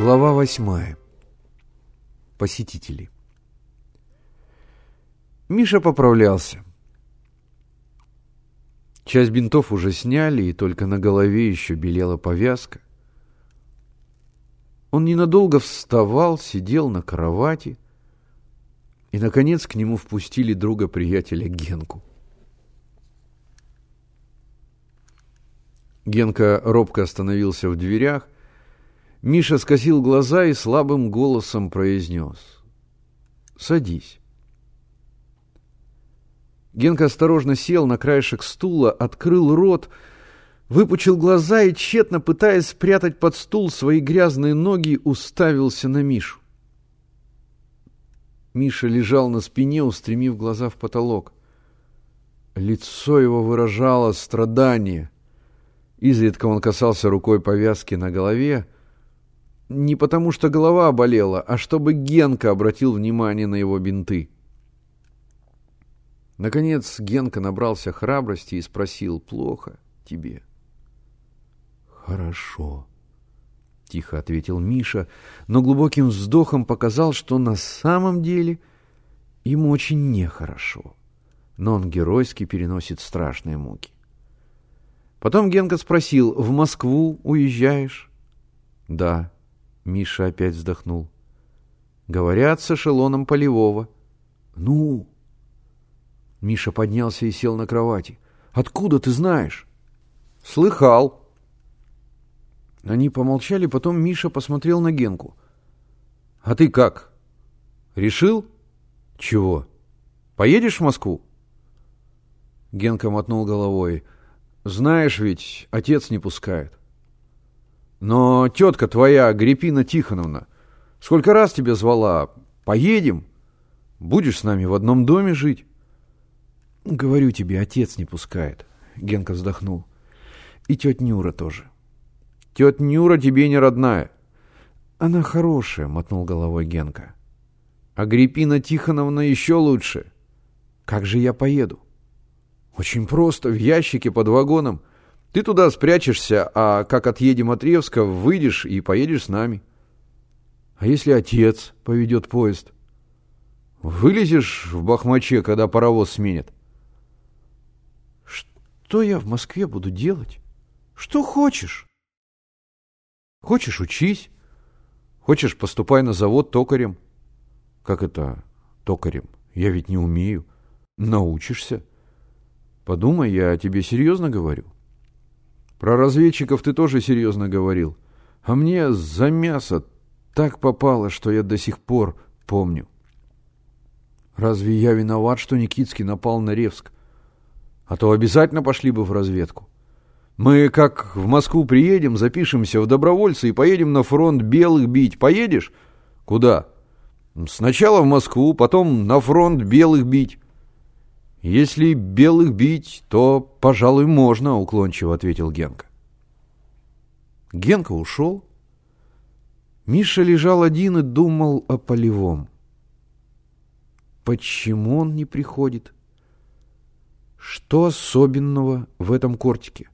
Глава восьмая. Посетители. Миша поправлялся. Часть бинтов уже сняли, и только на голове еще белела повязка. Он ненадолго вставал, сидел на кровати, и, наконец, к нему впустили друга-приятеля Генку. Генка робко остановился в дверях. Миша скосил глаза и слабым голосом произнес. «Садись». Генка осторожно сел на краешек стула, открыл рот, выпучил глаза и, тщетно пытаясь спрятать под стул свои грязные ноги, уставился на Мишу. Миша лежал на спине, устремив глаза в потолок. Лицо его выражало страдание. Изредка он касался рукой повязки на голове, не потому что голова болела, а чтобы Генка обратил внимание на его бинты. Наконец Генка набрался храбрости и спросил, «Плохо тебе?» «Хорошо», — тихо ответил Миша, но глубоким вздохом показал, что на самом деле ему очень нехорошо, но он геройски переносит страшные муки. Потом Генка спросил, «В Москву уезжаешь?» «Да», — Миша опять вздохнул. «Говорят, с эшелоном полевого». «Ну?» Миша поднялся и сел на кровати. «Откуда ты знаешь?» «Слыхал». Они помолчали, потом Миша посмотрел на Генку. «А ты как? Решил?» «Чего? Поедешь в Москву?» Генка мотнул головой. «Знаешь ведь, отец не пускает». «Но тетка твоя, Агриппина Тихоновна, сколько раз тебя звала? Поедем? Будешь с нами в одном доме жить?» «Говорю тебе, отец не пускает», — Генка вздохнул. «И тетя Нюра тоже». «Тетя Нюра тебе не родная». «Она хорошая», — мотнул головой Генка. «Агриппина Тихоновна еще лучше». «Как же я поеду?» «Очень просто, в ящике под вагоном. Ты туда спрячешься, а как отъедем от Ревска, выйдешь и поедешь с нами». «А если отец поведет поезд?» «Вылезешь в бахмаче, когда паровоз сменит?» Что я в Москве буду делать? Что хочешь? Хочешь, учись. Хочешь, поступай на завод токарем. Как это токарем? Я ведь не умею. Научишься. Подумай, я тебе серьезно говорю. Про разведчиков ты тоже серьезно говорил. А мне за мясо так попало, что я до сих пор помню. Разве я виноват, что Никитский напал на Ревск? А то обязательно пошли бы в разведку. Мы как в Москву приедем, запишемся в добровольцы и поедем на фронт белых бить. Поедешь? Куда? Сначала в Москву, потом на фронт белых бить. Если белых бить, то, пожалуй, можно, уклончиво ответил Генка. Генка ушел. Миша лежал один и думал о полевом. Почему он не приходит? — что особенного в этом кортике?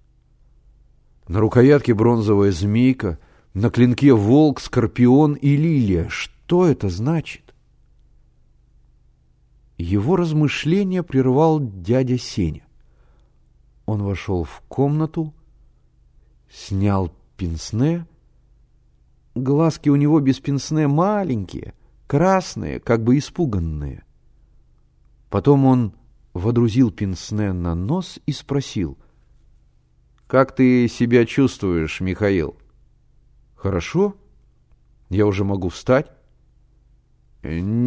На рукоятке бронзовая змейка, на клинке волк, скорпион и лилия. Что это значит? Его размышления прервал дядя Сеня. Он вошел в комнату, снял пенсне. Глазки у него без пенсне маленькие, красные, как бы испуганные. Потом он водрузил пенсне на нос и спросил. «Как ты себя чувствуешь, Михаил?» «Хорошо. Я уже могу встать».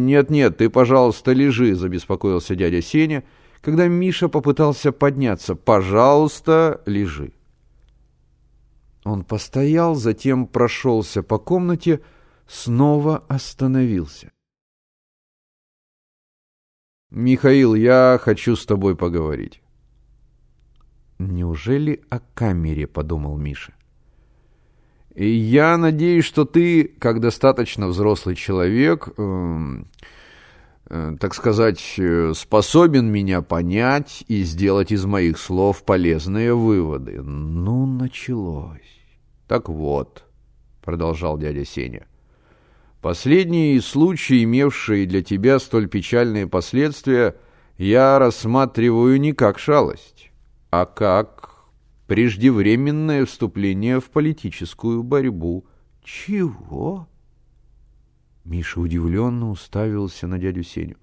«Нет-нет, ты, пожалуйста, лежи», — забеспокоился дядя Сеня, когда Миша попытался подняться. «Пожалуйста, лежи». Он постоял, затем прошелся по комнате, снова остановился. «Михаил, я хочу с тобой поговорить». «Неужели о камере?» — подумал Миша. «Я надеюсь, что ты, как достаточно взрослый человек, э, э, так сказать, э, способен меня понять и сделать из моих слов полезные выводы». Ну, началось. Так вот, продолжал дядя Сеня. Последние случаи, имевшие для тебя столь печальные последствия, я рассматриваю не как шалость, а как преждевременное вступление в политическую борьбу. Чего? Миша удивленно уставился на дядю Сеню.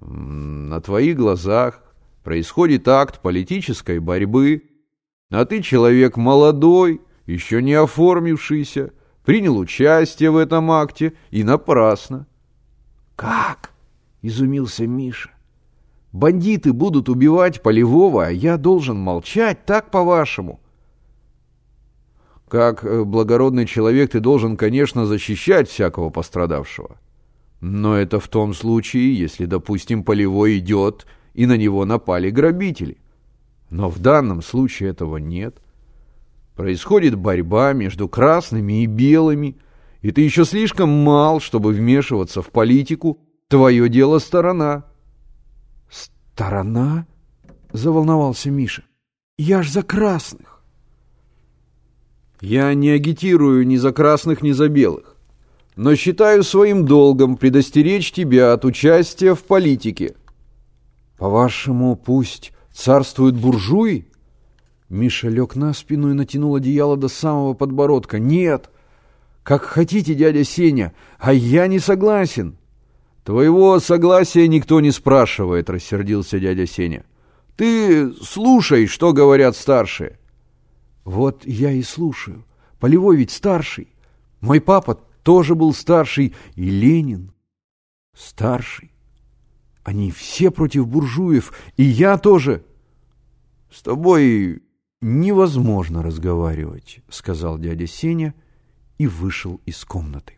На твоих глазах происходит акт политической борьбы, а ты человек молодой, еще не оформившийся, принял участие в этом акте и напрасно. «Как?» — изумился Миша. «Бандиты будут убивать Полевого, а я должен молчать, так по-вашему?» Как э, благородный человек ты должен, конечно, защищать всякого пострадавшего. Но это в том случае, если, допустим, Полевой идет, и на него напали грабители. Но в данном случае этого нет. Происходит борьба между красными и белыми, и ты еще слишком мал, чтобы вмешиваться в политику. Твое дело сторона. Сторона? Заволновался Миша. Я ж за красных. Я не агитирую ни за красных, ни за белых. Но считаю своим долгом предостеречь тебя от участия в политике. По-вашему, пусть царствуют буржуи? Миша лег на спину и натянул одеяло до самого подбородка. «Нет! Как хотите, дядя Сеня, а я не согласен!» «Твоего согласия никто не спрашивает», — рассердился дядя Сеня. «Ты слушай, что говорят старшие». «Вот я и слушаю. Полевой ведь старший. Мой папа тоже был старший, и Ленин старший. Они все против буржуев, и я тоже». «С тобой невозможно разговаривать», — сказал дядя Сеня и вышел из комнаты.